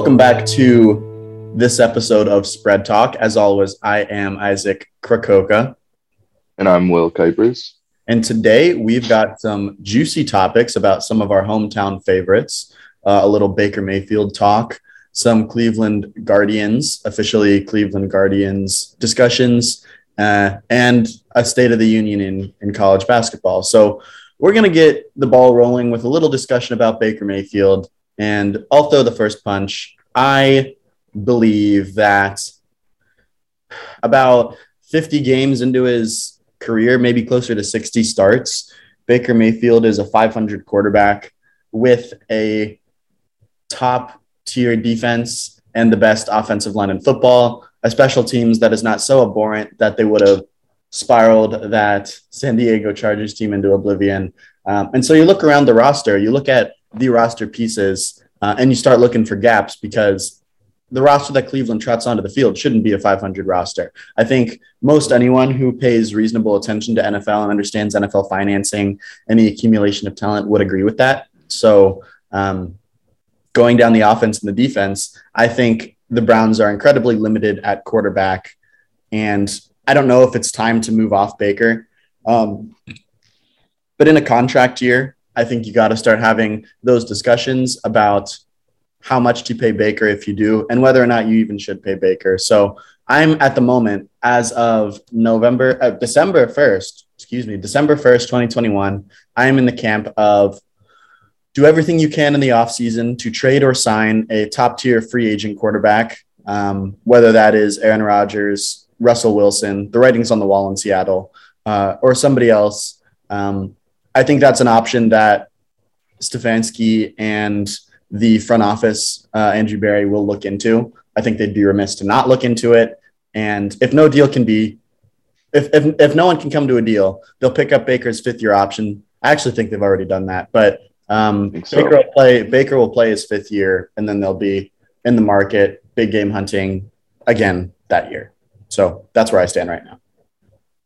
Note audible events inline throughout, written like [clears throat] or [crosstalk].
Welcome back to this episode of Spread Talk. As always, I am Isaac Krakoka. And I'm Will Kuipers. And today we've got some juicy topics about some of our hometown favorites, uh, a little Baker Mayfield talk, some Cleveland Guardians, officially Cleveland Guardians discussions, uh, and a State of the Union in, in college basketball. So we're going to get the ball rolling with a little discussion about Baker Mayfield. And I'll throw the first punch. I believe that about 50 games into his career, maybe closer to 60 starts, Baker Mayfield is a 500 quarterback with a top tier defense and the best offensive line in football, a special teams that is not so abhorrent that they would have spiraled that San Diego Chargers team into oblivion. Um, and so you look around the roster, you look at the roster pieces, uh, and you start looking for gaps because the roster that Cleveland trots onto the field shouldn't be a 500 roster. I think most anyone who pays reasonable attention to NFL and understands NFL financing and the accumulation of talent would agree with that. So, um, going down the offense and the defense, I think the Browns are incredibly limited at quarterback. And I don't know if it's time to move off Baker. Um, but in a contract year, I think you got to start having those discussions about how much to pay Baker if you do, and whether or not you even should pay Baker. So I'm at the moment, as of November, uh, December 1st, excuse me, December 1st, 2021, I am in the camp of do everything you can in the offseason to trade or sign a top tier free agent quarterback, um, whether that is Aaron Rodgers, Russell Wilson, the writing's on the wall in Seattle, uh, or somebody else. Um, I think that's an option that Stefanski and the front office, uh, Andrew Berry, will look into. I think they'd be remiss to not look into it. And if no deal can be, if, if, if no one can come to a deal, they'll pick up Baker's fifth year option. I actually think they've already done that, but um, so. Baker will play. Baker will play his fifth year, and then they'll be in the market, big game hunting again that year. So that's where I stand right now.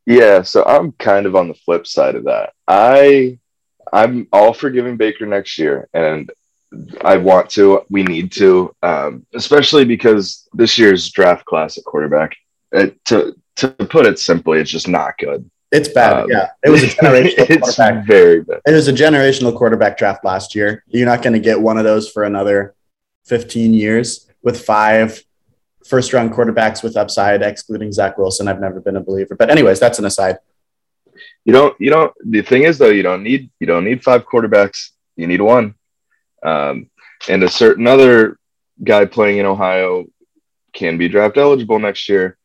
Yeah, so I'm kind of on the flip side of that. I I'm all for giving Baker next year, and I want to. We need to, um, especially because this year's draft class at quarterback. It, to to put it simply, it's just not good. It's bad. Um, yeah, it was a [laughs] generational. it's quarterback. very bad. It was a generational quarterback draft last year. You're not going to get one of those for another 15 years with five first round quarterbacks with upside, excluding Zach Wilson. I've never been a believer. But anyways, that's an aside. You don't. You don't. The thing is, though, you don't need. You don't need five quarterbacks. You need one. Um, and a certain other guy playing in Ohio can be draft eligible next year.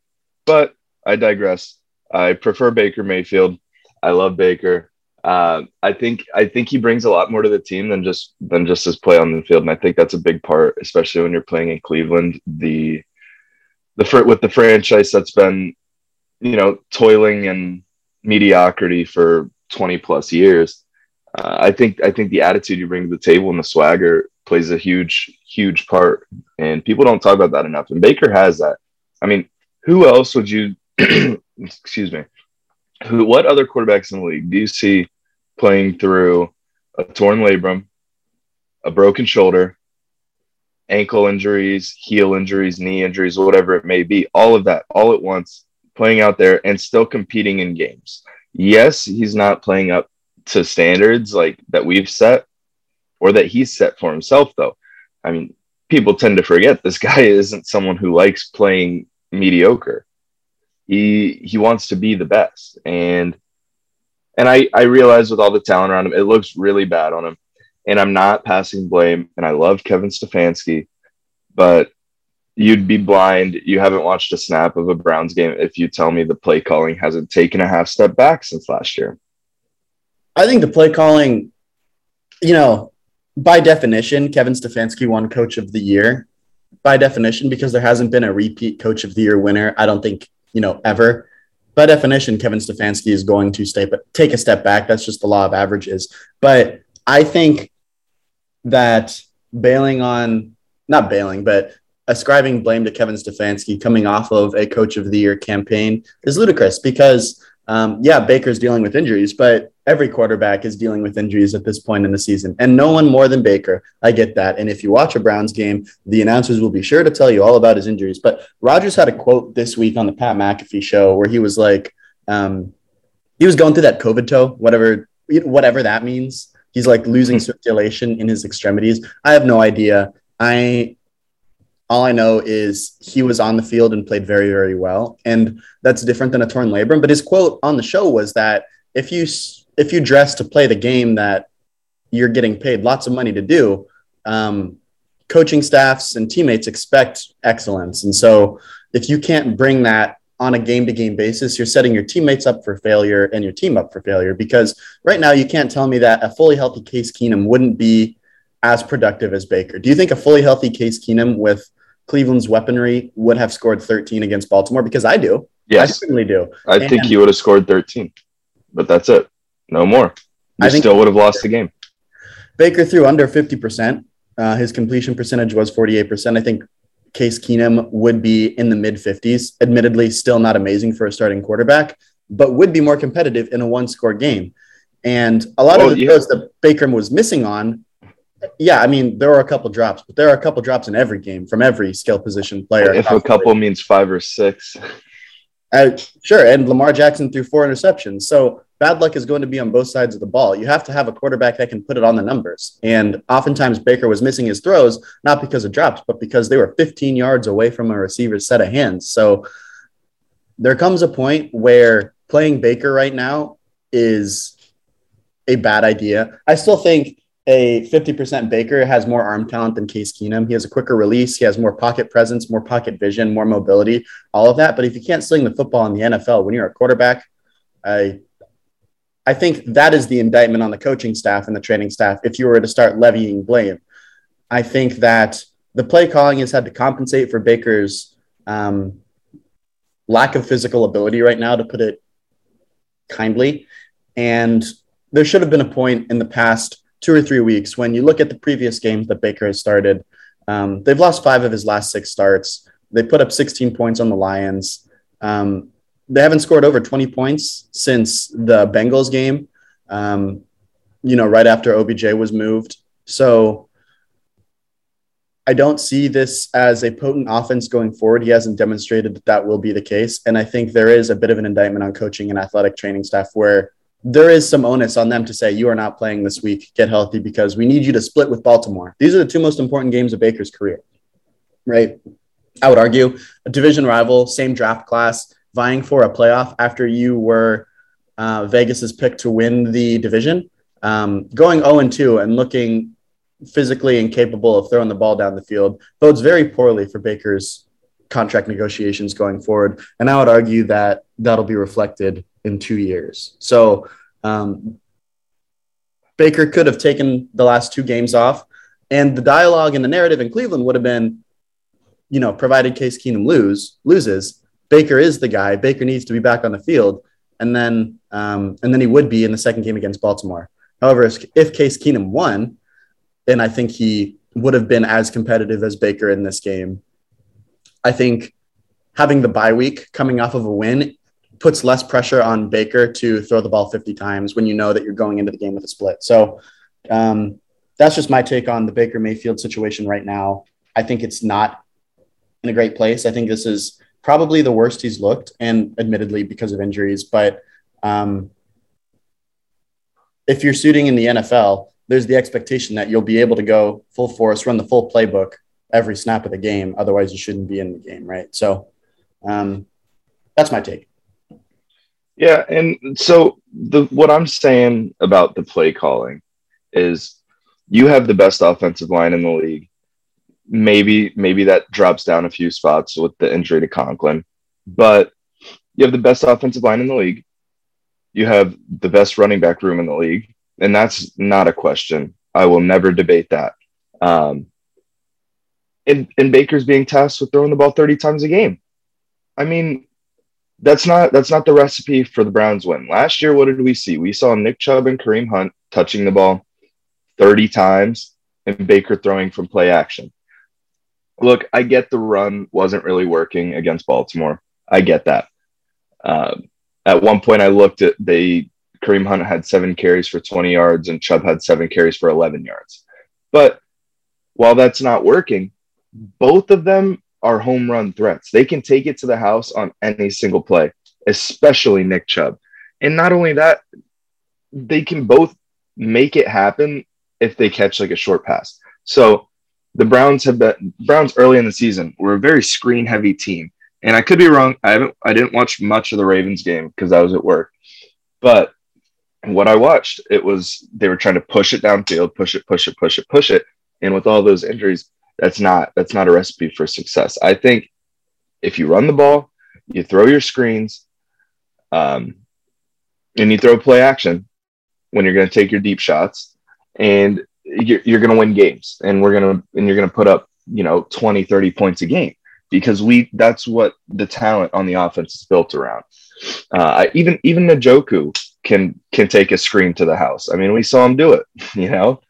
But I digress. I prefer Baker Mayfield. I love Baker. Uh, I think I think he brings a lot more to the team than just than just his play on the field, and I think that's a big part, especially when you're playing in Cleveland. The the with the franchise that's been, you know, toiling and mediocrity for 20 plus years. Uh, I think I think the attitude you bring to the table and the swagger plays a huge huge part, and people don't talk about that enough. And Baker has that. I mean, who else would you? [clears throat] excuse me. Who? What other quarterbacks in the league do you see playing through a torn labrum, a broken shoulder, ankle injuries, heel injuries, knee injuries, whatever it may be, all of that all at once, playing out there and still competing in games. Yes, he's not playing up to standards like that we've set or that he's set for himself though. I mean, people tend to forget this [laughs] guy isn't someone who likes playing mediocre. He he wants to be the best. And and I I realize with all the talent around him, it looks really bad on him and I'm not passing blame. And I love Kevin Stefanski, but you'd be blind. You haven't watched a snap of a Browns game if you tell me the play calling hasn't taken a half step back since last year. I think the play calling, you know, by definition, Kevin Stefanski won Coach of the Year. By definition, because there hasn't been a repeat Coach of the Year winner, I don't think, you know, ever. By definition, Kevin Stefanski is going to stay, but take a step back. That's just the law of averages. But I think that bailing on, not bailing, but ascribing blame to Kevin Stefanski coming off of a coach of the year campaign is ludicrous because, um, yeah, Baker's dealing with injuries, but every quarterback is dealing with injuries at this point in the season, and no one more than Baker. I get that. And if you watch a Browns game, the announcers will be sure to tell you all about his injuries. But Rodgers had a quote this week on the Pat McAfee show where he was like, um, he was going through that COVID toe, whatever, whatever that means. He's like losing hmm. circulation in his extremities. I have no idea. I all I know is he was on the field and played very, very well, and that's different than a torn labrum. But his quote on the show was that if you if you dress to play the game that you're getting paid lots of money to do, um, coaching staffs and teammates expect excellence. And so if you can't bring that on a game to game basis, you're setting your teammates up for failure and your team up for failure. Because right now, you can't tell me that a fully healthy Case Keenum wouldn't be as productive as Baker. Do you think a fully healthy Case Keenum with Cleveland's weaponry would have scored 13 against Baltimore? Because I do. Yes. I certainly do. I and think he would have scored 13, but that's it. No more. I still would have lost the game. Baker threw under 50%. Uh, his completion percentage was 48%. I think Case Keenum would be in the mid 50s. Admittedly, still not amazing for a starting quarterback, but would be more competitive in a one score game. And a lot well, of the yeah. throws that Baker was missing on, yeah, I mean, there are a couple drops, but there are a couple drops in every game from every skill position player. If a couple means five or six. Uh, sure. And Lamar Jackson threw four interceptions. So bad luck is going to be on both sides of the ball. You have to have a quarterback that can put it on the numbers. And oftentimes Baker was missing his throws, not because of drops, but because they were 15 yards away from a receiver's set of hands. So there comes a point where playing Baker right now is a bad idea. I still think a 50% Baker has more arm talent than Case Keenum. He has a quicker release. He has more pocket presence, more pocket vision, more mobility, all of that. But if you can't sling the football in the NFL when you're a quarterback, I I think that is the indictment on the coaching staff and the training staff. If you were to start levying blame, I think that the play calling has had to compensate for Baker's um, lack of physical ability right now, to put it kindly. And there should have been a point in the past two or three weeks when you look at the previous games that Baker has started. Um, they've lost five of his last six starts. They put up 16 points on the Lions. Um, they haven't scored over 20 points since the Bengals game, um, you know, right after OBJ was moved. So I don't see this as a potent offense going forward. He hasn't demonstrated that that will be the case. And I think there is a bit of an indictment on coaching and athletic training staff where there is some onus on them to say, you are not playing this week, get healthy because we need you to split with Baltimore. These are the two most important games of Baker's career, right? I would argue a division rival, same draft class vying for a playoff after you were uh, Vegas's pick to win the division, um, going 0 and 2 and looking physically incapable of throwing the ball down the field bodes very poorly for Baker's contract negotiations going forward. And I would argue that that'll be reflected in two years. So um, Baker could have taken the last two games off, and the dialogue and the narrative in Cleveland would have been, you know, provided Case Keenum lose loses, Baker is the guy. Baker needs to be back on the field, and then um, and then he would be in the second game against Baltimore. However, if Case Keenum won, then I think he would have been as competitive as Baker in this game. I think having the bye week coming off of a win puts less pressure on Baker to throw the ball 50 times when you know that you're going into the game with a split. So um, that's just my take on the Baker Mayfield situation right now. I think it's not in a great place. I think this is probably the worst he's looked, and admittedly because of injuries. But um, if you're shooting in the NFL, there's the expectation that you'll be able to go full force, run the full playbook every snap of the game. Otherwise, you shouldn't be in the game, right? So um, that's my take. Yeah, and so the what I'm saying about the play calling is you have the best offensive line in the league maybe maybe that drops down a few spots with the injury to Conklin, but you have the best offensive line in the league. You have the best running back room in the league, and that's not a question. I will never debate that. Um, and, and Baker's being tasked with throwing the ball 30 times a game. I mean, that's not that's not the recipe for the Browns win. Last year, what did we see? We saw Nick Chubb and Kareem Hunt touching the ball 30 times and Baker throwing from play action look, I get the run wasn't really working against Baltimore. I get that. Uh, at one point, I looked at they Kareem Hunt had seven carries for 20 yards and Chubb had seven carries for 11 yards. But while that's not working, both of them are home run threats. They can take it to the house on any single play, especially Nick Chubb. And not only that, they can both make it happen if they catch like a short pass. So the Browns have been Browns early in the season were a very screen heavy team. And I could be wrong. I haven't I didn't watch much of the Ravens game because I was at work. But what I watched, it was they were trying to push it downfield, push it, push it, push it, push it. And with all those injuries, that's not that's not a recipe for success. I think if you run the ball, you throw your screens, um, and you throw play action when you're going to take your deep shots, and you're, you're going to win games, and we're going to and you're going to put up you know 20, 30 points a game because we that's what the talent on the offense is built around. Uh, even even Njoku can can take a screen to the house. I mean, we saw him do it, [laughs] you know.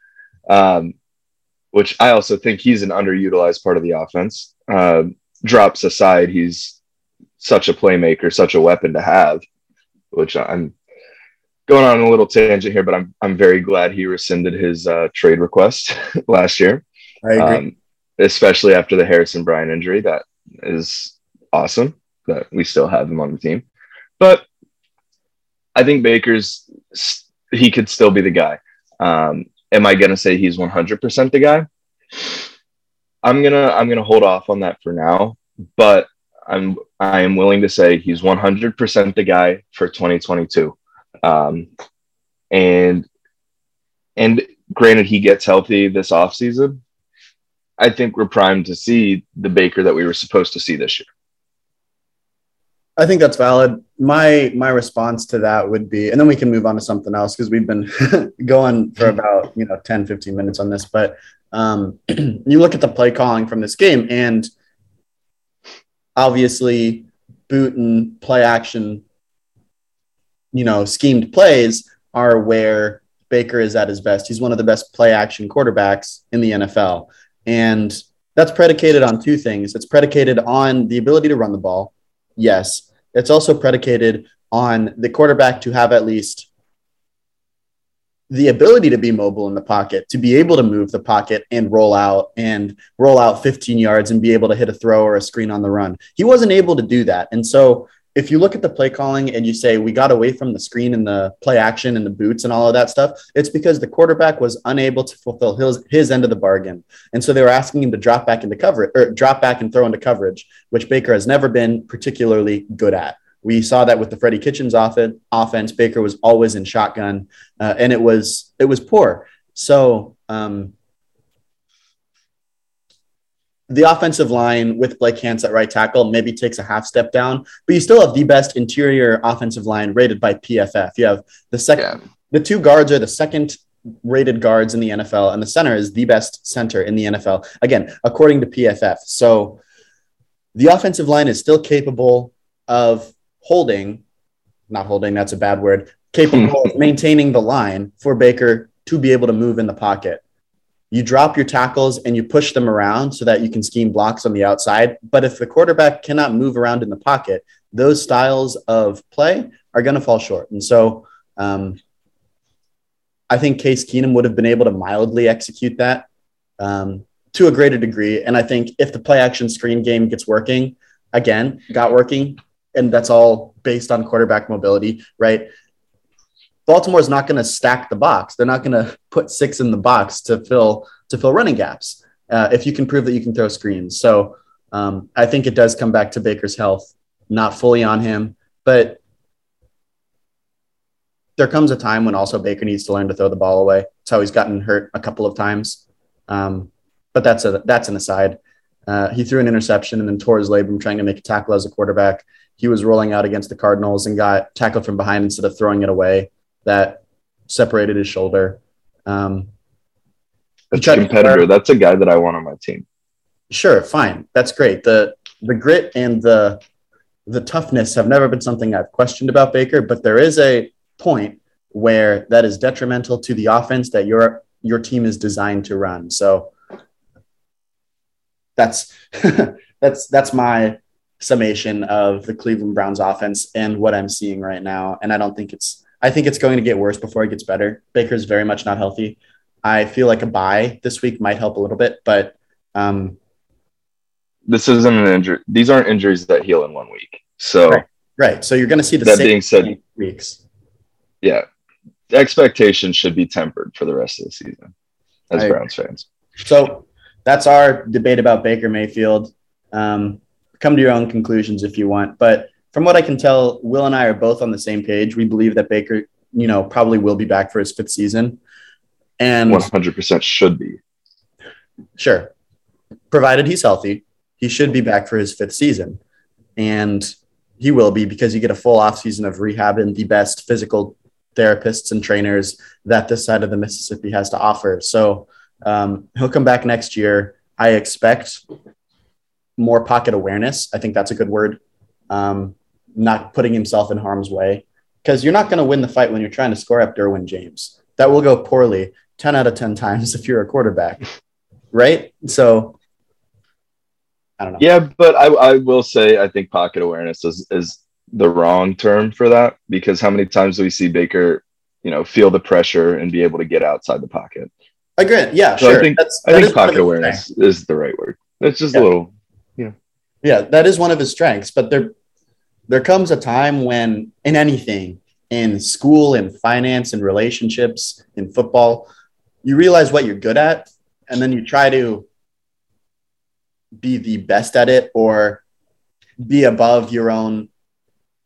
Um, which I also think he's an underutilized part of the offense. Uh, drops aside, he's such a playmaker, such a weapon to have. Which I'm going on a little tangent here, but I'm I'm very glad he rescinded his uh, trade request [laughs] last year. I agree. Um, especially after the Harrison Bryant injury. That is awesome that we still have him on the team. But I think Baker's he could still be the guy. Um, am I going to say he's 100% the guy? I'm going to I'm going to hold off on that for now, but I'm I am willing to say he's 100% the guy for 2022. Um, and and granted he gets healthy this offseason, I think we're primed to see the Baker that we were supposed to see this year. I think that's valid. My my response to that would be, and then we can move on to something else because we've been [laughs] going for about you know 10, 15 minutes on this. But um, [clears throat] you look at the play calling from this game, and obviously boot and play action, you know, schemed plays are where Baker is at his best. He's one of the best play action quarterbacks in the NFL. And that's predicated on two things. It's predicated on the ability to run the ball. Yes it's also predicated on the quarterback to have at least the ability to be mobile in the pocket, to be able to move the pocket and roll out and roll out 15 yards and be able to hit a throw or a screen on the run. He wasn't able to do that. And so if you look at the play calling and you say we got away from the screen and the play action and the boots and all of that stuff, it's because the quarterback was unable to fulfill his, his end of the bargain. And so they were asking him to drop back into coverage or drop back and throw into coverage, which Baker has never been particularly good at. We saw that with the Freddie Kitchens offense. Baker was always in shotgun, uh, and it was it was poor. So um, the offensive line with Blake Hance at right tackle maybe takes a half step down, but you still have the best interior offensive line rated by PFF. You have the second, yeah. the two guards are the second rated guards in the NFL, and the center is the best center in the NFL. Again, according to PFF. So the offensive line is still capable of holding, not holding, that's a bad word, capable [laughs] of maintaining the line for Baker to be able to move in the pocket you drop your tackles and you push them around so that you can scheme blocks on the outside. But if the quarterback cannot move around in the pocket, those styles of play are going to fall short. And so um, I think Case Keenum would have been able to mildly execute that um, to a greater degree. And I think if the play action screen game gets working, again, got working, and that's all based on quarterback mobility, right? Baltimore is not going to stack the box. They're not going to put six in the box to fill to fill running gaps. Uh, if you can prove that you can throw screens, so um, I think it does come back to Baker's health, not fully on him, but there comes a time when also Baker needs to learn to throw the ball away. That's how he's gotten hurt a couple of times. Um, but that's a that's an aside. Uh, he threw an interception and then tore his labrum trying to make a tackle as a quarterback. He was rolling out against the Cardinals and got tackled from behind instead of throwing it away that separated his shoulder. Um, That's a competitor. That's a guy that I want on my team. Sure, fine. That's great. The the grit and the the toughness have never been something I've questioned about Baker, but there is a point where that is detrimental to the offense that your your team is designed to run. So that's [laughs] that's that's my summation of the Cleveland Browns offense and what I'm seeing right now. And I don't think it's I think it's going to get worse before it gets better. Baker's very much not healthy. I feel like a buy this week might help a little bit, but um, this isn't an injury. These aren't injuries that heal in one week. So right, right. so you're going to see the that being said, weeks. Yeah, expectations should be tempered for the rest of the season as I Browns fans. So that's our debate about Baker Mayfield. Um, come to your own conclusions if you want, but from what I can tell, Will and I are both on the same page. We believe that Baker, you know, probably will be back for his fifth season, and 100% should be. Sure, provided he's healthy, he should be back for his fifth season, and he will be because you get a full off season of rehab and the best physical therapists and trainers that this side of the Mississippi has to offer. So um, he'll come back next year. I expect more pocket awareness. I think that's a good word. Um, not putting himself in harm's way because you're not going to win the fight when you're trying to score up Derwin James. That will go poorly 10 out of 10 times [laughs] if you're a quarterback, right? So I don't know. Yeah, but I, I will say I think pocket awareness is, is the wrong term for that because how many times do we see Baker, you know, feel the pressure and be able to get outside the pocket? I agree. Yeah, so sure. I think, That's, I think pocket awareness is the right word. It's just yeah. a little, yeah. Yeah, that is one of his strengths, but there there comes a time when in anything, in school, in finance, in relationships, in football, you realize what you're good at and then you try to be the best at it or be above your own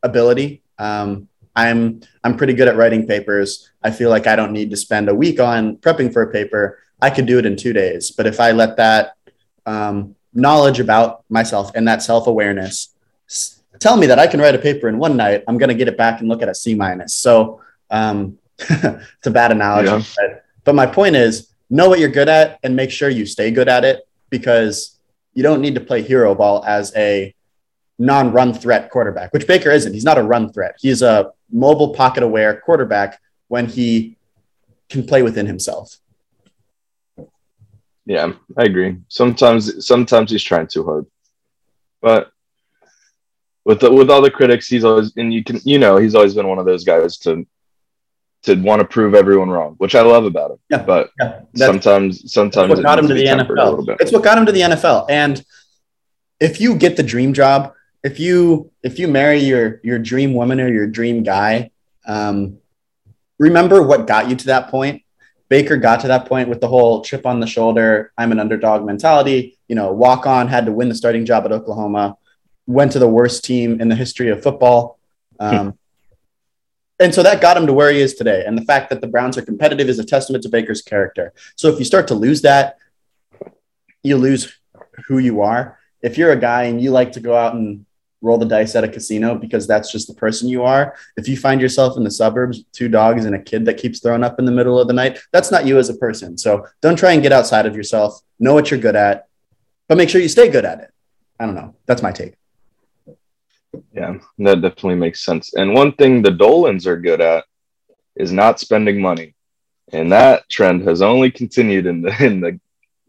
ability. Um, I'm I'm pretty good at writing papers. I feel like I don't need to spend a week on prepping for a paper. I could do it in two days. But if I let that um, knowledge about myself and that self awareness tell me that I can write a paper in one night, I'm going to get it back and look at a C minus. So um, [laughs] it's a bad analogy. Yeah. But, but my point is know what you're good at and make sure you stay good at it because you don't need to play hero ball as a non-run threat quarterback, which Baker isn't. He's not a run threat. He's a mobile pocket aware quarterback when he can play within himself. Yeah, I agree. Sometimes sometimes he's trying too hard. But with the, with all the critics, he's always and you can you know, he's always been one of those guys to to want to prove everyone wrong, which I love about him. Yeah, but yeah, sometimes sometimes what got him to the NFL. It's what got him to the NFL. And if you get the dream job, if you if you marry your your dream woman or your dream guy, um, remember what got you to that point. Baker got to that point with the whole chip on the shoulder, I'm an underdog mentality. You know, walk on, had to win the starting job at Oklahoma, went to the worst team in the history of football. Um, and so that got him to where he is today. And the fact that the Browns are competitive is a testament to Baker's character. So if you start to lose that, you lose who you are. If you're a guy and you like to go out and roll the dice at a casino because that's just the person you are. If you find yourself in the suburbs, two dogs and a kid that keeps throwing up in the middle of the night, that's not you as a person. So don't try and get outside of yourself. Know what you're good at, but make sure you stay good at it. I don't know. That's my take. Yeah, that definitely makes sense. And one thing the Dolans are good at is not spending money. And that trend has only continued in the [laughs] in the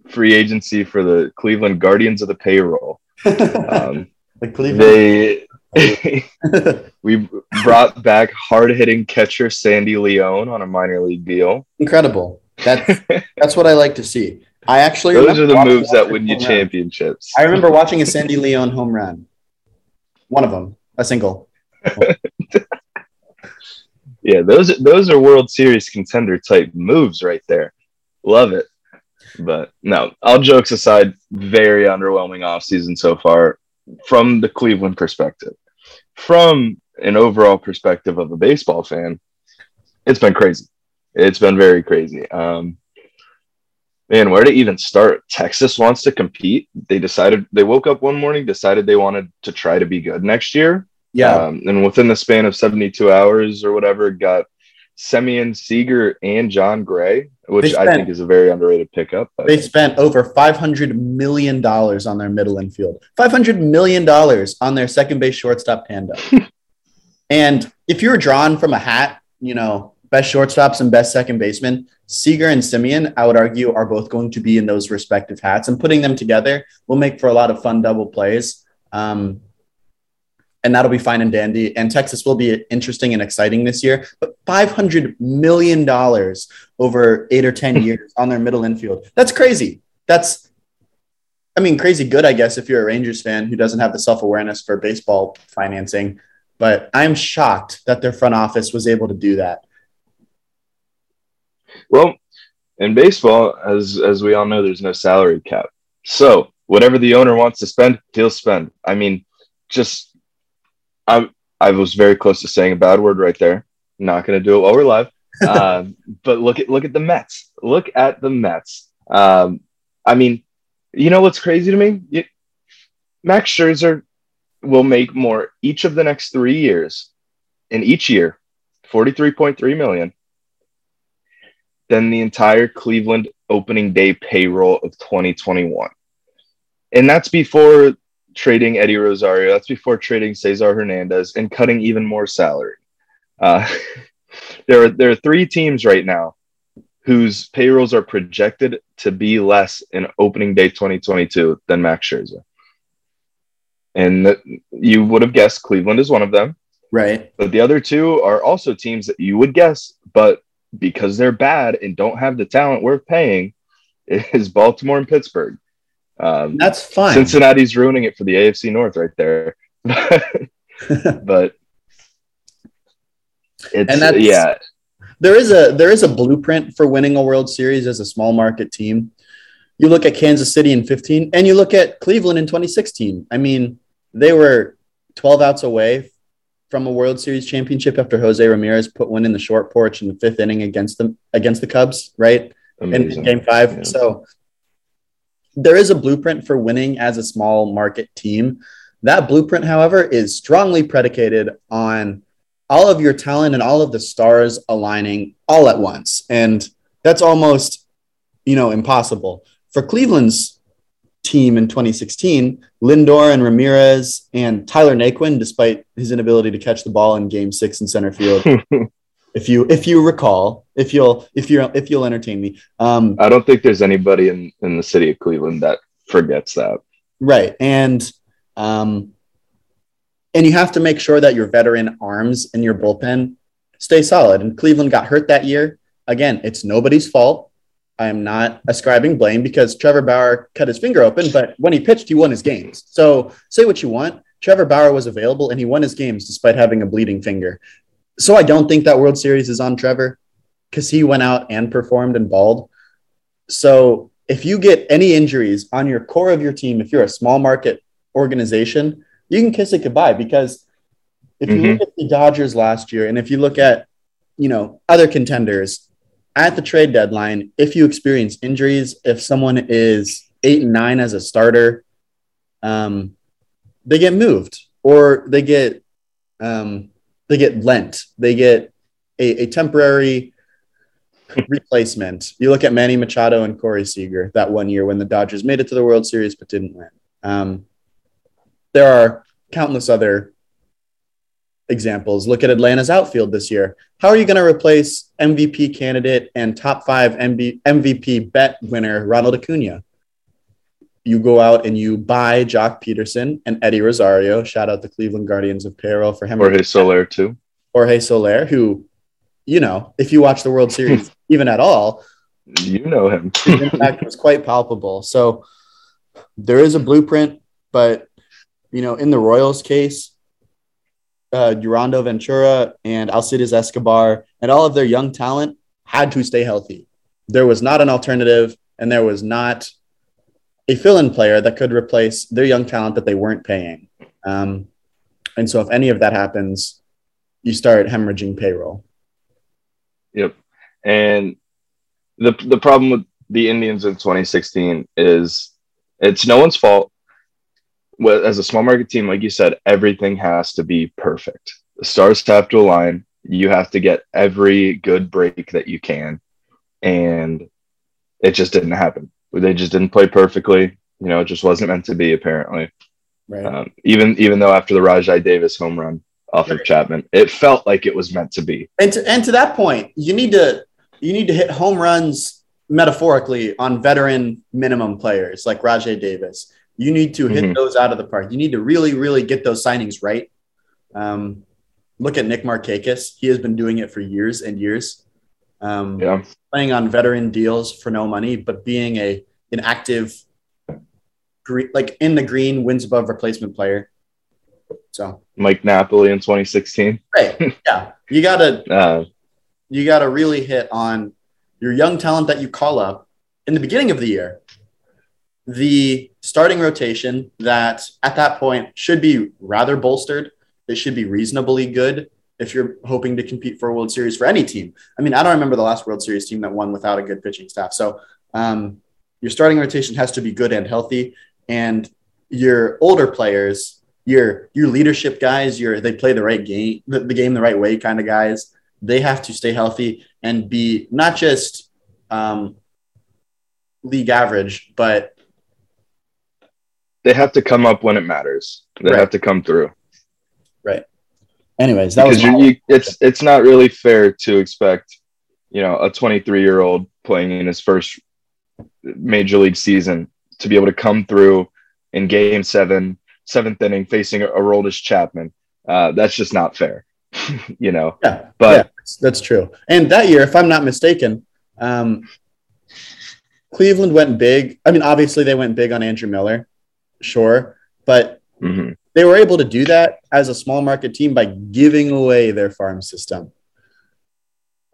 free agency for the Cleveland Guardians of the payroll. Um, [laughs] the Cleveland. They [laughs] we brought back hard hitting catcher Sandy Leon on a minor league deal. Incredible. That's that's what I like to see. I actually those are the moves that win you championships. I remember watching a Sandy Leon home run. One of them, a single. [laughs] yeah, those those are World Series contender type moves right there. Love it. But no, all jokes aside, very underwhelming offseason so far from the Cleveland perspective. From an overall perspective of a baseball fan, it's been crazy. It's been very crazy. Um, man, where to even start? Texas wants to compete. They decided they woke up one morning, decided they wanted to try to be good next year. Yeah. Um, and within the span of 72 hours or whatever, got Semien Seager and Jon Gray, which spent, I think is a very underrated pickup. They spent over $500 million on their middle infield, $500 million on their second base shortstop Panda. [laughs] and if you're drawn from a hat, you know, best shortstops and best second baseman, Seager and Semien, I would argue, are both going to be in those respective hats. And putting them together will make for a lot of fun double plays. Um, and that'll be fine and dandy. And Texas will be interesting and exciting this year. But $500 million over eight or 10 years on their middle infield. That's crazy. That's, I mean, crazy good, I guess, if you're a Rangers fan who doesn't have the self awareness for baseball financing. But I'm shocked that their front office was able to do that. Well, in baseball, as as we all know, there's no salary cap. So whatever the owner wants to spend, he'll spend. I mean, just I I was very close to saying a bad word right there. not going to do it while we're live. uh, [laughs] but look at look at the Mets. Look at the Mets. Um, I mean, you know what's crazy to me? You, Max Scherzer will make more each of the next three years, in each year, forty three point three million, than the entire Cleveland opening day payroll of twenty twenty one, and that's before trading Eddie Rosario. That's before trading Cesar Hernandez and cutting even more salary. Uh, [laughs] there are there are three teams right now whose payrolls are projected to be less in opening day 2022 than Max Scherzer. And you would have guessed Cleveland is one of them. Right. But the other two are also teams that you would guess, but because they're bad and don't have the talent worth paying, is Baltimore and Pittsburgh. Um, That's fine. Cincinnati's ruining it for the AFC North right there. [laughs] but it's and that's, yeah. There is a there is a blueprint for winning a World Series as a small market team. You look at Kansas City in 15 and you look at Cleveland in 2016. I mean, they were 12 outs away from a World Series championship after Jose Ramirez put one in the short porch in the fifth inning against them against the Cubs, right? Amazing. In, in game five. Yeah. So there is a blueprint for winning as a small market team. That blueprint, however, is strongly predicated on all of your talent and all of the stars aligning all at once. And that's almost, you know, impossible. For Cleveland's team in 2016, Lindor and Ramirez and Tyler Naquin, despite his inability to catch the ball in game six in center field, [laughs] if you if you recall, if you'll if you if you'll entertain me. Um, I don't think there's anybody in in the city of Cleveland that forgets that. Right, and um, and you have to make sure that your veteran arms in your bullpen stay solid. And Cleveland got hurt that year. Again, it's nobody's fault. I am not ascribing blame because Trevor Bauer cut his finger open, but when he pitched, he won his games. So say what you want. Trevor Bauer was available and he won his games despite having a bleeding finger. So I don't think that World Series is on Trevor because he went out and performed and balled. So if you get any injuries on your core of your team, if you're a small market organization, you can kiss it goodbye because if you mm-hmm. look at the Dodgers last year and if you look at, you know, other contenders at the trade deadline, if you experience injuries, if someone is eight and nine as a starter, um, they get moved or they get um, they get lent. They get a, a temporary replacement. You look at Manny Machado and Corey Seager that one year when the Dodgers made it to the World Series but didn't win. Um, there are countless other examples. Look at Atlanta's outfield this year. How are you going to replace MVP candidate and top five MB, MVP bet winner Ronald Acuna? you go out and you buy Joc Pederson and Eddie Rosario. Shout out the Cleveland Guardians of payroll for him. Jorge Soler too. Jorge Soler, who, you know, if you watch the World [laughs] Series even at all, you know him. his impact was quite palpable. So there is a blueprint, but you know, in the Royals case, uh, Yordano Ventura and Alcides Escobar and all of their young talent had to stay healthy. There was not an alternative, and there was not a fill-in player that could replace their young talent that they weren't paying. Um, and so if any of that happens, you start hemorrhaging payroll. Yep. And the the problem with the Indians in 2016 is it's no one's fault. As a small market team, like you said, everything has to be perfect. The stars have to align. You have to get every good break that you can. And it just didn't happen they just didn't play perfectly. You know, it just wasn't meant to be apparently. Right. Um, even even though after the Rajai Davis home run off right. of Chapman, it felt like it was meant to be. And to, and to that point, you need to you need to hit home runs metaphorically on veteran minimum players like Rajai Davis. You need to hit mm-hmm. those out of the park. You need to really, really get those signings right. Um, look at Nick Markakis. He has been doing it for years and years. Um, Yeah. Playing on veteran deals for no money, but being a an active, green, like in the green, wins above replacement player. So Mike Napoli in 2016. right, [laughs] yeah, you gotta Uh, you gotta really hit on your young talent that you call up in the beginning of the year. The starting rotation that at that point should be rather bolstered. It should be reasonably good if you're hoping to compete for a World Series for any team. I mean, I don't remember the last World Series team that won without a good pitching staff. So um, your starting rotation has to be good and healthy, and your older players, your your leadership guys, your they play the right game, the, the game the right way kind of guys. They have to stay healthy and be not just um, league average, but they have to come up when it matters. They Right. have to come through. Right. Anyways, that was because my- you, it's it's not really fair to expect you know a 23 year old playing in his first major league season to be able to come through in game seven seventh inning facing a Aroldis Chapman uh, that's just not fair [laughs] you know yeah, but yeah, that's, that's true. And that year, if I'm not mistaken, um, Cleveland went big. I mean, obviously they went big on Andrew Miller, sure, but mhm. they were able to do that as a small market team by giving away their farm system.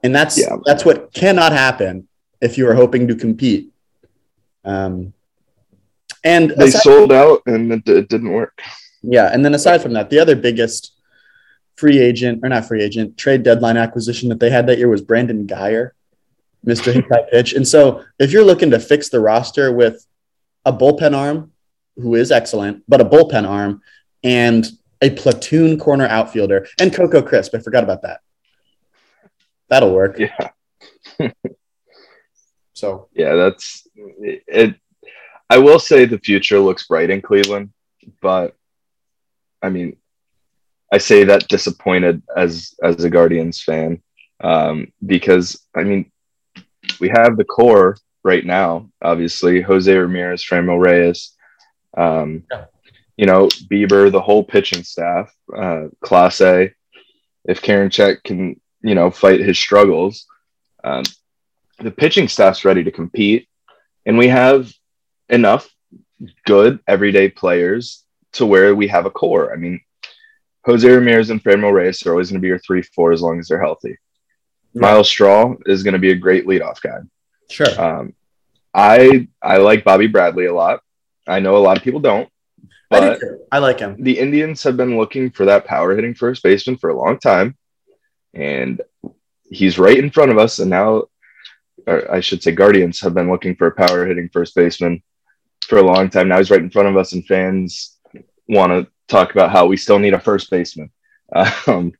And that's Yeah. that's what cannot happen if you are hoping to compete. Um, and they aside- sold out and it, it didn't work yeah, and then aside from that, the other biggest free agent or not free agent trade deadline acquisition that they had that year was Brandon Guyer, Mr. [laughs] Hit Pitch. And so if you're looking to fix the roster with a bullpen arm who is excellent, but a bullpen arm and a platoon corner outfielder and Coco Crisp, I forgot about that. That'll work. yeah [laughs] So yeah that's it, I will say the future looks bright in Cleveland but I mean, I say that disappointed as as a Guardians fan um, because I mean, we have the core right now. Obviously, Jose Ramirez, Franmil Reyes, um, Yeah. you know, Bieber, the whole pitching staff, uh, Class A. If Karinchak can, you know, fight his struggles, um, the pitching staff's ready to compete, and we have enough good everyday players to where we have a core. I mean, Jose Ramirez and Franmil Reyes are always going to be your three, four as long as they're healthy. Myles Straw is going to be a great leadoff guy. sure. Um, I I like Bobby Bradley a lot. I know a lot of people don't, I, do but. I like him. the Indians have been looking for that power hitting first baseman for a long time, and he's right in front of us. And now, or I should say, Guardians have been looking for a power hitting first baseman for a long time. Now he's right in front of us, and fans want to talk about how we still need a first baseman. [laughs] Um,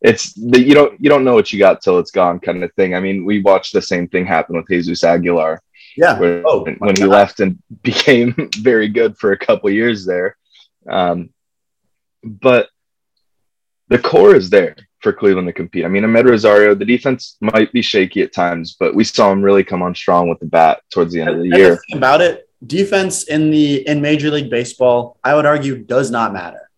it's the, you don't you don't know what you got till it's gone kind of thing. I mean, we watched the same thing happen with Jesus Aguilar Yeah. when, Oh, when he left and [laughs] became very good for a couple years there. Um, but the core is there for Cleveland to compete. I mean, Amed Rosario, the defense might be shaky at times, but we saw him really come on strong with the bat towards the end of the year. about it, defense in the in Major League Baseball, I would argue, does not matter.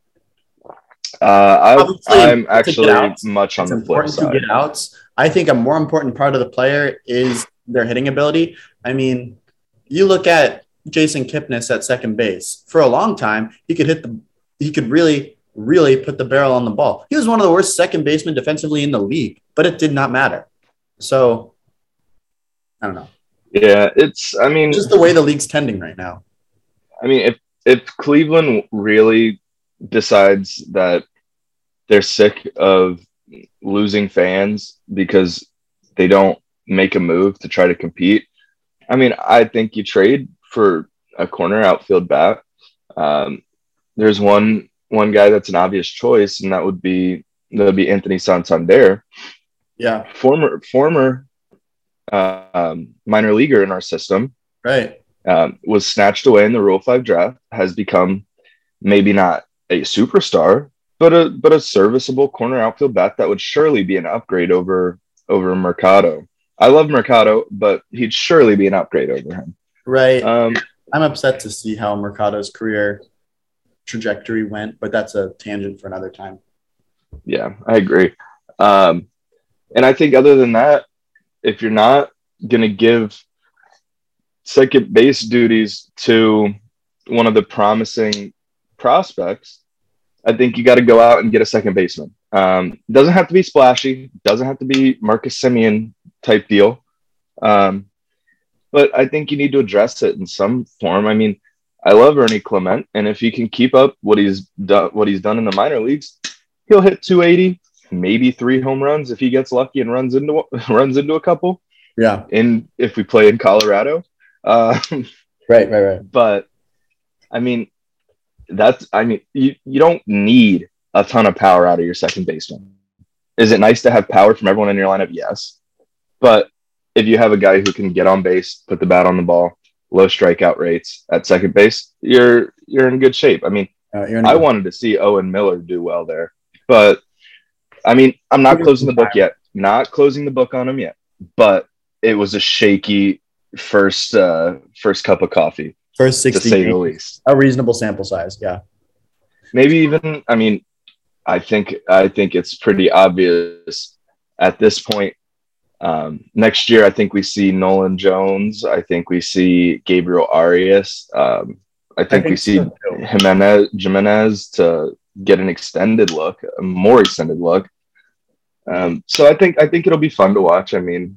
Uh, I, I'm actually outs, much on It's the flip important to get outs. I think a more important part of the player is their hitting ability. I mean, you look at Jason Kipnis at second base. For a long time, he could hit the he could really, really put the barrel on the ball. He was one of the worst second basemen defensively in the league, but it did not matter. So I don't know. Yeah, it's. I mean, Just the way the league's tending right now. I mean, if if Cleveland really decides that they're sick of losing fans because they don't make a move to try to compete, I mean, I think you trade for a corner outfield bat. Um, there's one one guy that's an obvious choice, and that would be that would be Anthony Santander, Yeah, former former uh, um, minor leaguer in our system right. um, was snatched away in the Rule Five draft, has become maybe not a superstar, but a but a serviceable corner outfield bat that would surely be an upgrade over over Mercado. I love Mercado, but he'd surely be an upgrade over him. Right. Um, I'm upset to see how Mercado's career trajectory went, but that's a tangent for another time. Yeah, I agree. Um, and I think other than that, if you're not going to give second base duties to one of the promising prospects, I think you got to go out and get a second baseman. Um, doesn't have to be splashy, doesn't have to be Marcus Semien type deal. Um, but I think you need to address it in some form. I mean, I love Ernie Clement, and if he can keep up what he's done, what he's done in the minor leagues, he'll hit 280, maybe three home runs if he gets lucky and runs into [laughs] runs into a couple. Yeah. And if we play in Colorado, uh, [laughs] right, right, right. But I mean, that's I mean, you you don't need a ton of power out of your second baseman. Is it nice to have power from everyone in your lineup? Yes, but if you have a guy who can get on base, put the bat on the ball, low strikeout rates at second base, you're you're in good shape. I mean, uh, I wanted to see Owen Miller do well there, but I mean, I'm not closing the book yet. Not closing the book on him yet, but it was a shaky first uh first cup of coffee. First 60 to say the least. A reasonable sample size, yeah. Maybe even I mean, I think I think it's pretty obvious at this point um, next year, I think we see Nolan Jones. I think we see Gabriel Arias. Um, I, think I, think we see so Jimenez, Jimenez to get an extended look, a more extended look. Um, so I think I think it'll be fun to watch. I mean,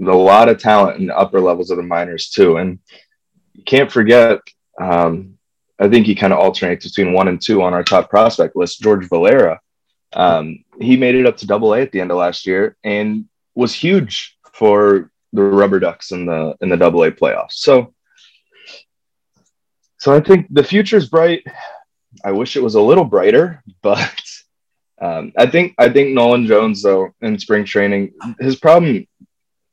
a lot of talent in the upper levels of the minors too, and you can't forget. Um, I think he kind of alternates between one and two on our top prospect list. George Valera, um, he made it up to Double A at the end of last year, and was huge for the Rubber Ducks in the in the Double A playoffs. So, so I think the future is bright. I wish it was a little brighter, [laughs] but um, I think I think Nolan Jones though in spring training, his problem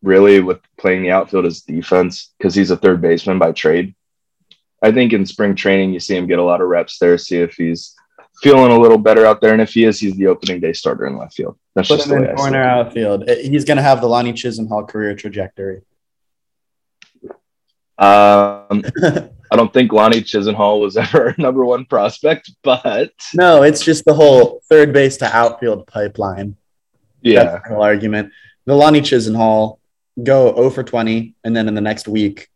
really with playing the outfield is defense because he's a third baseman by trade. I think in spring training you see him get a lot of reps there, see if he's feeling a little better out there. And if he is, he's the opening day starter in left field. That's Put just him in corner outfield. He's going to have the Lonnie Chisenhall career trajectory. Um, [laughs] I don't think Lonnie Chisenhall was ever a number one prospect, but no, it's just the whole third base to outfield pipeline. Yeah, whole argument. The Lonnie Chisenhall go 0 for 20, and then in the next week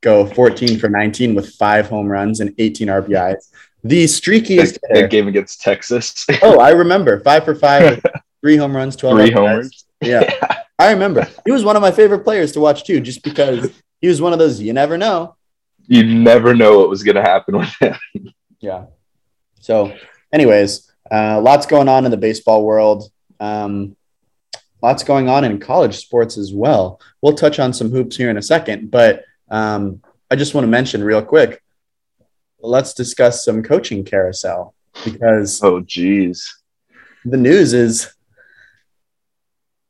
go 14 for 19 with five home runs and 18 RBIs. The streakiest that, game against Texas. oh, I remember five for five, [laughs] three home runs, twelve three homers. Yeah. [laughs] yeah, I remember. He was one of my favorite players to watch too, just because he was one of those you never know. You never know what was going to happen with him. [laughs] yeah. So, anyways, uh, lots going on in the baseball world. Um, lots going on in college sports as well. We'll touch on some hoops here in a second, but um, I just want to mention real quick let's discuss some coaching carousel because oh geez the news is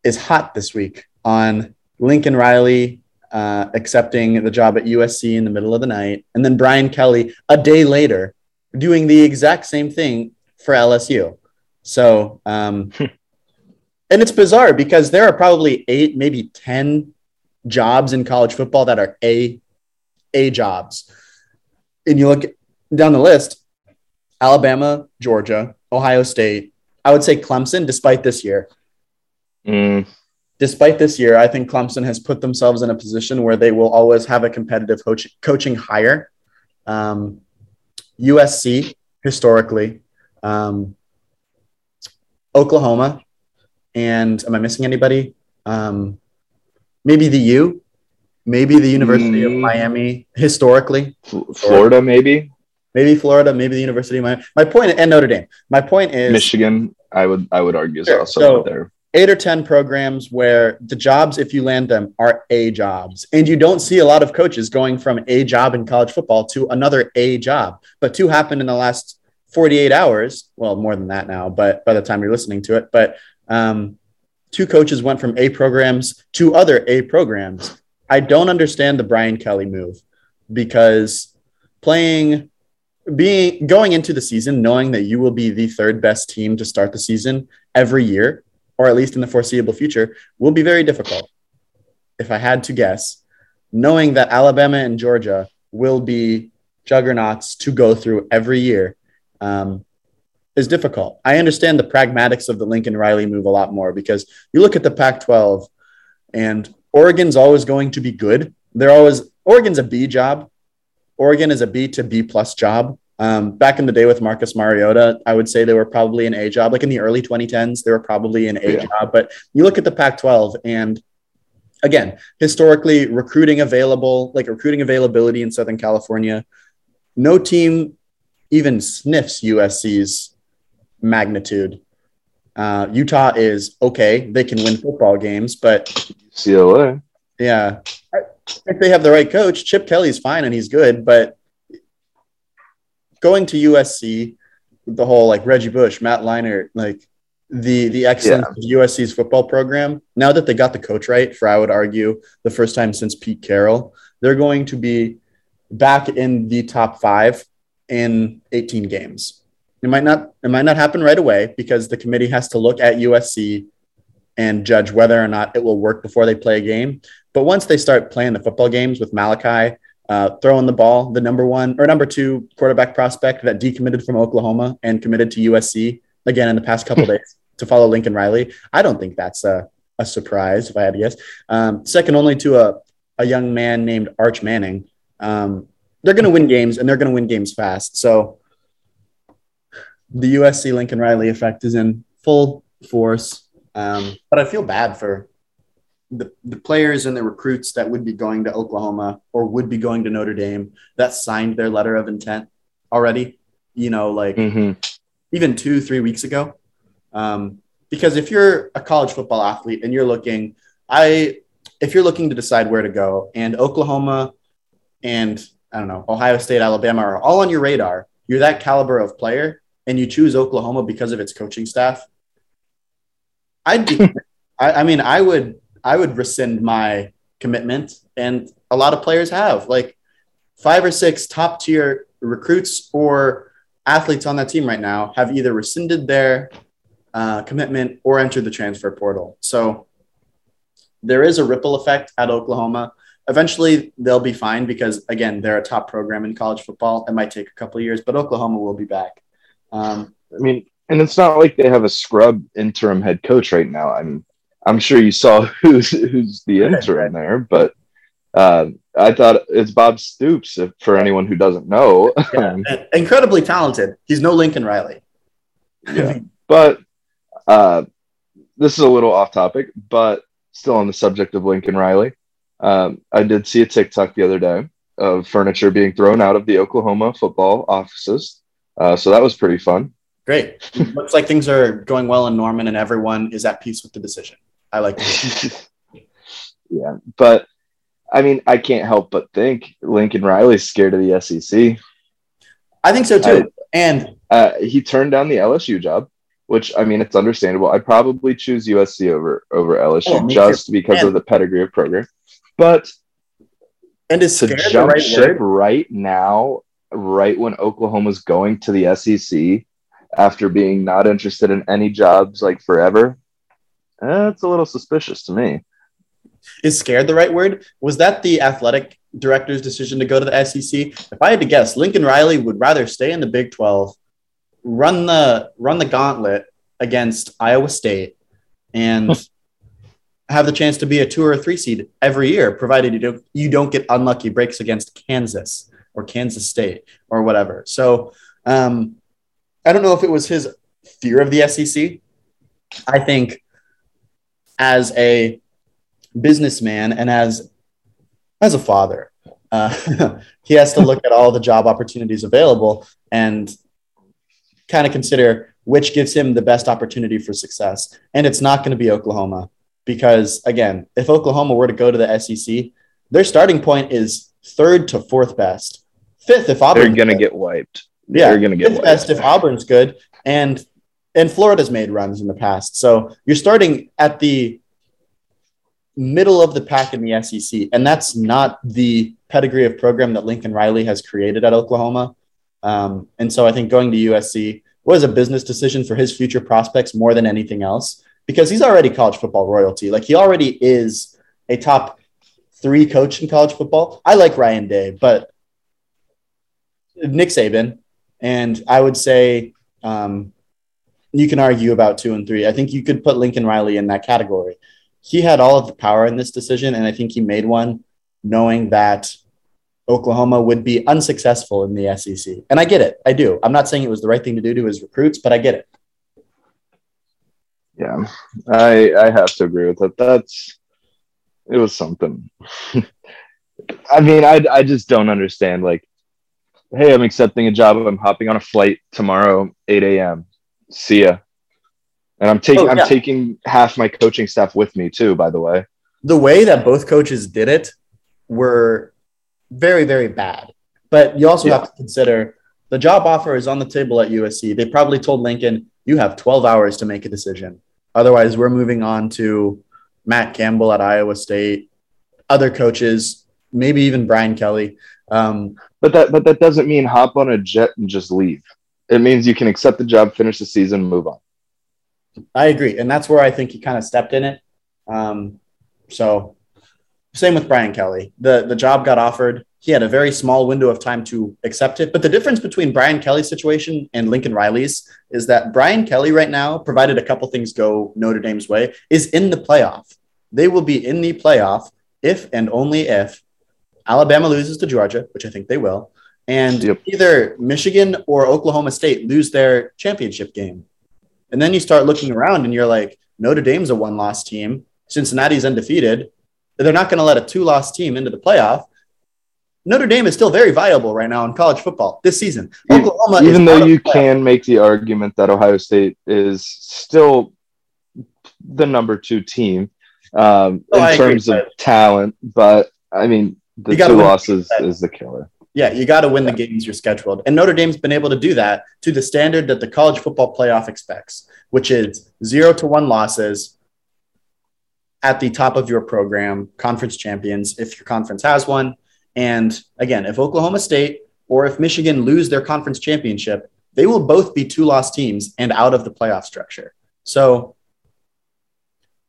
is hot this week on lincoln riley uh, accepting the job at usc in the middle of the night and then brian kelly a day later doing the exact same thing for lsu so um, [laughs] and it's bizarre because there are probably eight maybe ten jobs in college football that are a a jobs and you look down the list Alabama, Georgia, Ohio State. I would say Clemson, despite this year. Mm. Despite this year, I think Clemson has put themselves in a position where they will always have a competitive coach, coaching hire. Um, USC, historically, um, Oklahoma, and am I missing anybody? Um, maybe the U, maybe the University mm. of Miami, historically. Florida, maybe maybe Florida, maybe the University of Miami. My point and Notre Dame. My point is Michigan. I would I would argue sure. also so there. Eight or ten programs where the jobs, if you land them, are A jobs, and you don't see a lot of coaches going from a job in college football to another A job. But two happened in the last 48 hours. Well, more than that now, but by the time you're listening to it, but um, two coaches went from A programs to other A programs. I don't understand the Brian Kelly move because playing being going into the season knowing that you will be the third best team to start the season every year or at least in the foreseeable future will be very difficult if i had to guess knowing that alabama and georgia will be juggernauts to go through every year um, is difficult. I understand the pragmatics of the Lincoln Riley move a lot more because you look at the Pac 12 and Oregon's always going to be good. They're always, Oregon's a B job. Oregon is a B to B plus job. Um, back in the day with Marcus Mariota, I would say they were probably an A job. Like in the early 2010s, they were probably an A yeah. job. But you look at the Pac 12 and again, historically, recruiting available, like recruiting availability in Southern California, no team even sniffs USC's magnitude. Uh, Utah is okay; they can win football games, but CLA, yeah, if they have the right coach, Chip Kelly's fine and he's good, but going to USC, the whole like Reggie Bush, Matt Leinart, like the the excellence yeah. of USC's football program. Now that they got the coach right, for I would argue the first time since Pete Carroll, they're going to be back in the top five in 18 games. It might not it might not happen right away because the committee has to look at USC and judge whether or not it will work before they play a game. But once they start playing the football games with Malachi uh, throwing the ball, the number one or number two quarterback prospect that decommitted from Oklahoma and committed to USC again in the past couple days to follow Lincoln Riley. I don't think that's a, a surprise, if I had to guess. Um, second only to a, a young man named Arch Manning. Um, they're going to win games and they're going to win games fast. So the USC Lincoln Riley effect is in full force. Um, but I feel bad for the, the players and the recruits that would be going to Oklahoma or would be going to Notre Dame that signed their letter of intent already, you know, like mm-hmm. even two, three weeks ago. Um, because if you're a college football athlete and you're looking, I, if you're looking to decide where to go and Oklahoma and I don't know, Ohio State, Alabama are all on your radar, you're that caliber of player and you choose Oklahoma because of its coaching staff. I'd be, [laughs] I, I mean, I would, I would rescind my commitment. And a lot of players have like five or six top tier recruits or athletes on that team right now have either rescinded their uh, commitment or entered the transfer portal. So there is a ripple effect at Oklahoma. Eventually, they'll be fine because, again, they're a top program in college football. It might take a couple years, but Oklahoma will be back. Um, I mean, and it's not like they have a scrub interim head coach right now. I mean, I'm sure you saw [laughs] who's who's the interim there, but uh, I thought it's Bob Stoops. If, for anyone who doesn't know, yeah, [laughs] incredibly talented. He's no Lincoln Riley. yeah, [laughs] but uh, this is a little off topic, but still on the subject of Lincoln Riley. Um, I did see a TikTok the other day of furniture being thrown out of the Oklahoma football offices. Uh, so that was pretty fun. Great. Looks like things are going well in Norman and everyone is at peace with the decision. I like [laughs] yeah, but I mean, I can't help but think Lincoln Riley's scared of the SEC. I think so too. I, and uh, he turned down the LSU job which I mean, it's understandable. I'd probably choose USC over over LSU oh, just too. because and, of the pedigree of program. But and is to jump right ship word? right now, right when Oklahoma's going to the SEC after being not interested in any jobs like forever, that's a little suspicious to me. Is scared the right word? Was that the athletic director's decision to go to the SEC? If I had to guess, Lincoln Riley would rather stay in the Big 12 run the run the gauntlet against Iowa State and have the chance to be a two or a three seed every year, provided you don't you don't get unlucky breaks against Kansas or Kansas State or whatever. So um, I don't know if it was his fear of the SEC. I think as a businessman and as as a father, uh, [laughs] he has to look at all the job opportunities available and kind of consider which gives him the best opportunity for success. And it's not going to be Oklahoma because, again, if Oklahoma were to go to the SEC, their starting point is third to fourth best. Fifth if Auburn. They're going to get wiped. Yeah, they're going to get fifth wiped. best if Auburn's good, and and Florida's made runs in the past. So you're starting at the middle of the pack in the SEC, and that's not the pedigree of program that Lincoln Riley has created at Oklahoma. Um, and so I think going to USC was a business decision for his future prospects more than anything else because he's already college football royalty. Like he already is a top three coach in college football. I like Ryan Day, but Nick Saban, and I would say um, you can argue about two and three. I think you could put Lincoln Riley in that category. He had all of the power in this decision, and I think he made one knowing that Oklahoma would be unsuccessful in the SEC. And I get it. I do. I'm not saying it was the right thing to do to his recruits, but I get it. Yeah, I I have to agree with that. That's it was something. [laughs] I mean, I I just don't understand. Like, hey, I'm accepting a job. I'm hopping on a flight tomorrow, 8 a.m. See ya. And I'm taking oh, yeah. I'm taking half my coaching staff with me too. By the way, the way that both coaches did it were very very bad. But you also yeah. have to consider the job offer is on the table at USC. They probably told Lincoln, "You have 12 hours to make a decision." Otherwise, we're moving on to Matt Campbell at Iowa State, other coaches, maybe even Brian Kelly. Um, but that but that doesn't mean hop on a jet and just leave. It means you can accept the job, finish the season, move on. I agree, and that's where I think he kind of stepped in it. Um, so, same with Brian Kelly. the The job got offered he had a very small window of time to accept it. But the difference between Brian Kelly's situation and Lincoln Riley's is that Brian Kelly right now, provided a couple things go Notre Dame's way, is in the playoff. They will be in the playoff if and only if Alabama loses to Georgia, which I think they will, and yep. either Michigan or Oklahoma State lose their championship game. And then you start looking around and you're like, Notre Dame's a one loss team, Cincinnati's undefeated. They're not going to let a two loss team into the playoff. Notre Dame is still very viable right now in college football this season. Oklahoma, even though you can make the argument that Ohio State is still the number two team um, oh, in terms of talent, but I mean the two losses is the killer. Yeah, you got to win the games you're scheduled, and Notre Dame's been able to do that to the standard that the college football playoff expects, which is zero to one losses at the top of your program, conference champions if your conference has one. And again, if Oklahoma State or if Michigan lose their conference championship, they will both be two lost teams and out of the playoff structure. So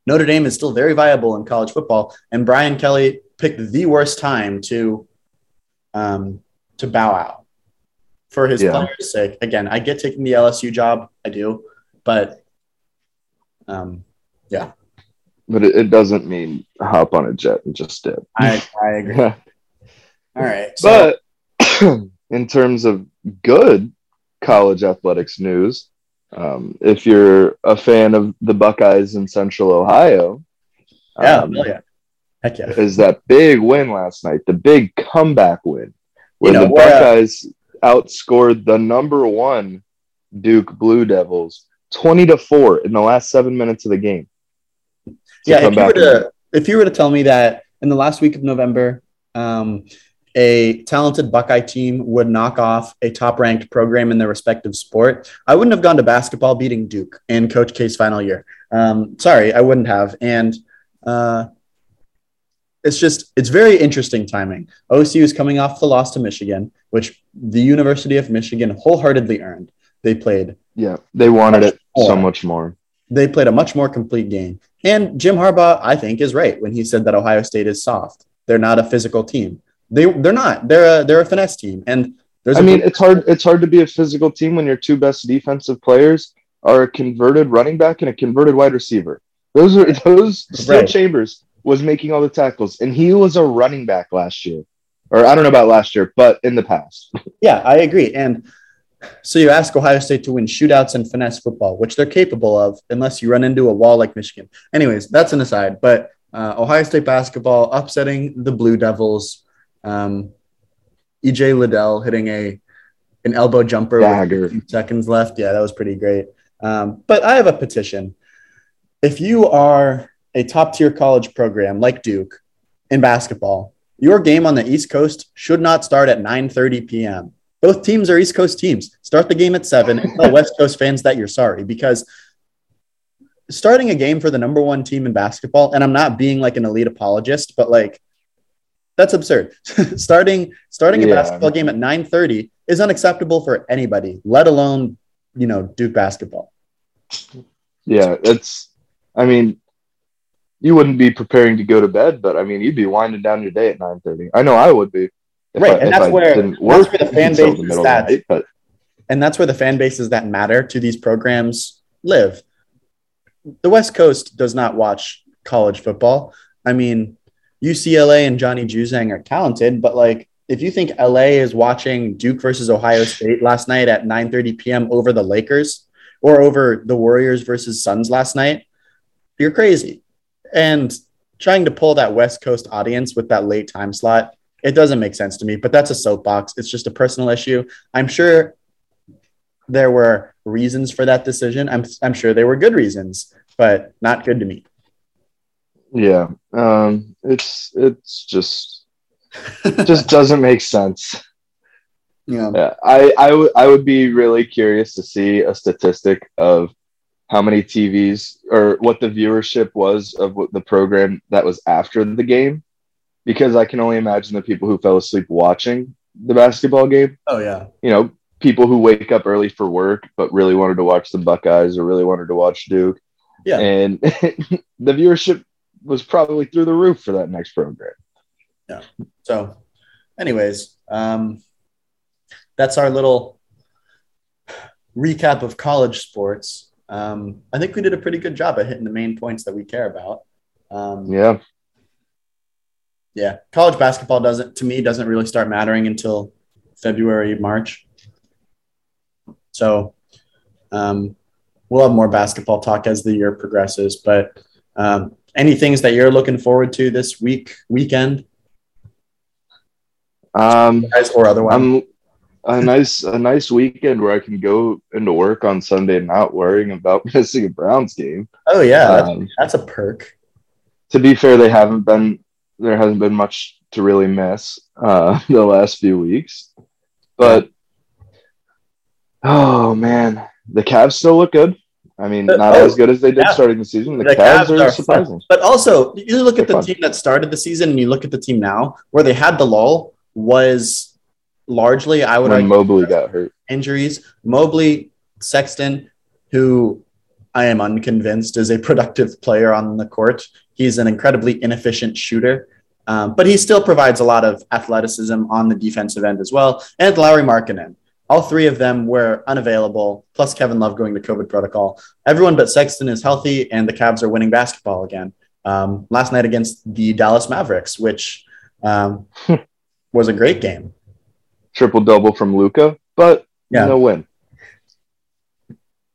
Notre Dame is still very viable in college football, and Brian Kelly picked the worst time to um, to bow out for his yeah. players' sake. Again, I get taking the LSU job, I do, but um, yeah. But it, it doesn't mean hop on a jet and just dip. I, I agree. [laughs] All right. So. But [clears throat] in terms of good college athletics news, um, if you're a fan of the Buckeyes in Central Ohio, yeah, um, yeah. Heck yeah. is that big win last night, the big comeback win, where you know, the Buckeyes outscored the number one Duke Blue Devils 20 to 4 in the last seven minutes of the game. Yeah, if you, were to, if you were to tell me that in the last week of November, um, a talented Buckeye team would knock off a top ranked program in their respective sport, I wouldn't have gone to basketball beating Duke in Coach K's final year. Um, sorry, I wouldn't have. And uh, it's just, it's very interesting timing. OSU is coming off the loss to Michigan, which the University of Michigan wholeheartedly earned. They played. Yeah, they wanted it more. so much more. They played a much more complete game. And Jim Harbaugh, I think, is right when he said that Ohio State is soft. They're not a physical team. They they're not. They're a they're a finesse team, and there's. I mean, it's hard. It's hard to be a physical team when your two best defensive players are a converted running back and a converted wide receiver. Those are [laughs] those. Right. Chambers was making all the tackles, and he was a running back last year, or I don't know about last year, but in the past. [laughs] Yeah, I agree. And so you ask Ohio State to win shootouts and finesse football, which they're capable of, unless you run into a wall like Michigan. Anyways, that's an aside. But uh, Ohio State basketball upsetting the Blue Devils um, EJ Liddell hitting a an elbow jumper Dagger. with seconds left. Yeah, that was pretty great. Um, but I have a petition. If you are a top tier college program like Duke in basketball, your game on the East Coast should not start at 9:30 p.m. Both teams are East Coast teams. Start the game at seven and tell [laughs] West Coast fans that you're sorry because starting a game for the number one team in basketball, and I'm not being like an elite apologist, but like that's absurd. [laughs] starting starting a yeah. basketball game at 9:30 is unacceptable for anybody, let alone, you know, Duke basketball. Yeah, it's I mean, you wouldn't be preparing to go to bed, but I mean, you'd be winding down your day at 9:30. I know I would be. Right, I, and that's where, that's where the [laughs] fan base is that, night, but... and that's where the fan bases that matter to these programs live. The West Coast does not watch college football. I mean, UCLA and Johnny Juzang are talented, but like if you think LA is watching Duke versus Ohio State last night at 9:30 p.m. over the Lakers or over the Warriors versus Suns last night, you're crazy. And trying to pull that West Coast audience with that late time slot, it doesn't make sense to me, but that's a soapbox. It's just a personal issue. I'm sure there were reasons for that decision. I'm I'm sure there were good reasons, but not good to me. Yeah. Um it's it's just just doesn't make sense. Yeah. Yeah, I I would I would be really curious to see a statistic of how many TVs or what the viewership was of what the program that was after the game, because I can only imagine the people who fell asleep watching the basketball game. Oh yeah. You know, people who wake up early for work but really wanted to watch the Buckeyes or really wanted to watch Duke. Yeah. And [laughs] the viewership was probably through the roof for that next program. Yeah. So, anyways, um, that's our little recap of college sports. Um, I think we did a pretty good job at hitting the main points that we care about. Um, Yeah. yeah, college basketball doesn't, to me, doesn't really start mattering until February, March. So, um, we'll have more basketball talk as the year progresses. But um, any things that you're looking forward to this week, weekend, Um, guys, or otherwise? I'm a nice a nice weekend where I can go into work on Sunday not worrying about [laughs] missing a Browns game. oh yeah, that's, Um, that's a perk. to be fair, they haven't been there hasn't been much to really miss uh, [laughs] the last few weeks, but oh man, the Cavs still look good. I mean, Uh, not oh, as good as they did yeah. starting the season. The, The Cavs, Cavs are, are surprising. fun. But also, you look at They're the fun. team that started the season and you look at the team now, where they had the lull was largely, I would When argue, Mobley got hurt, injuries. Mobley, Sexton, who I am unconvinced is a productive player on the court. He's an incredibly inefficient shooter, um, but he still provides a lot of athleticism on the defensive end as well. And Lauri Markkanen. All three of them were unavailable, plus Kevin Love going to COVID protocol. Everyone but Sexton is healthy, and the Cavs are winning basketball again. Um, last night against the Dallas Mavericks, which um, [laughs] was a great game. Triple double from Luka, but Yeah. no win.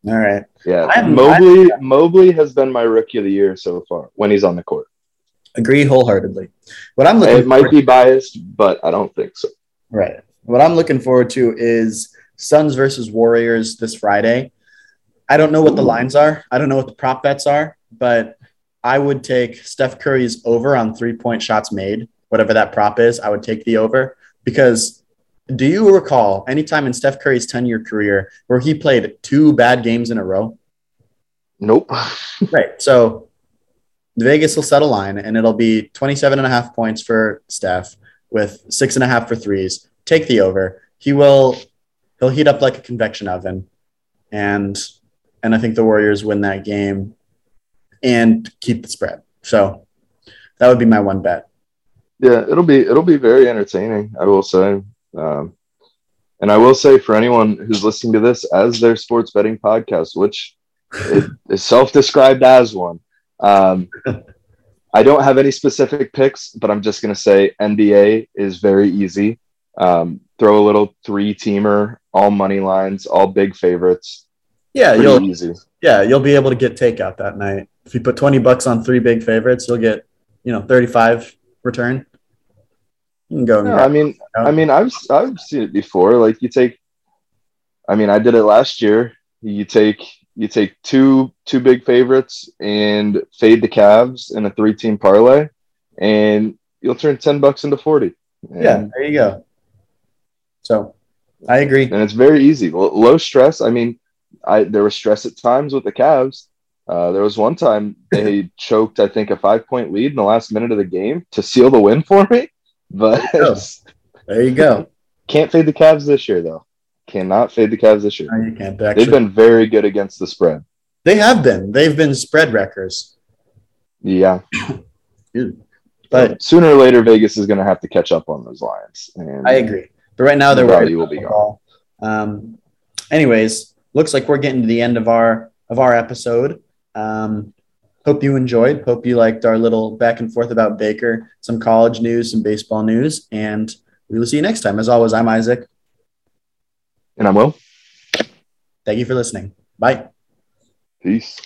All right. Yeah, I'm- Mobley. Mobley has been my rookie of the year so far when he's on the court. Agree wholeheartedly. What I'm looking It might be biased, but I don't think so. Right. What I'm looking forward to is Suns versus Warriors this Friday. I don't know what the lines are. I don't know what the prop bets are, but I would take Steph Curry's over on three point shots made, whatever that prop is. I would take the over because do you recall any time in Steph Curry's 10 year career where he played two bad games in a row? Nope. [laughs] Right. So Vegas will set a line and it'll be 27 and a half points for Steph with six and a half for threes. Take the over. He will he'll heat up like a convection oven. And and I think the Warriors win that game and keep the spread. So that would be my one bet. Yeah, it'll be it'll be very entertaining. I will say, um, and I will say for anyone who's listening to this as their sports betting podcast, which [laughs] is, self-described as one. Um, I don't have any specific picks, but I'm just going to say NBA is very easy. Um, throw a little three-teamer, all money lines, all big favorites. Yeah, Pretty you'll easy. yeah, you'll be able to get takeout that night. If you put 20 bucks on three big favorites, you'll get, you know, 35 return. You can go No, I mean, I mean, I've I've seen it before. Like you take, I mean, I did it last year. You take you take two two big favorites and fade the Cavs in a three team parlay, and you'll turn ten bucks into forty. And, Yeah, there you go. So I agree. and it's very easy. Low stress. I mean, I there was stress at times with the Cavs. Uh, there was one time they [laughs] choked, I think, a five point lead in the last minute of the game to seal the win for me. But. There you go. [laughs] Can't fade the Cavs this year, though. Cannot fade the Cavs this year. No, you can't They've been very good against the spread. They have been. They've been spread wreckers. Yeah. But sooner or later, Vegas is going to have to catch up on those Lions. And I agree. But right now they're worried will be gone. Um, anyways, looks like we're getting to the end of our of our episode. Um, hope you enjoyed. Hope you liked our little back and forth about Baker, some college news, some baseball news, and we will see you next time. As always, I'm Isaac. And I'm Will. Thank you for listening. Bye. Peace.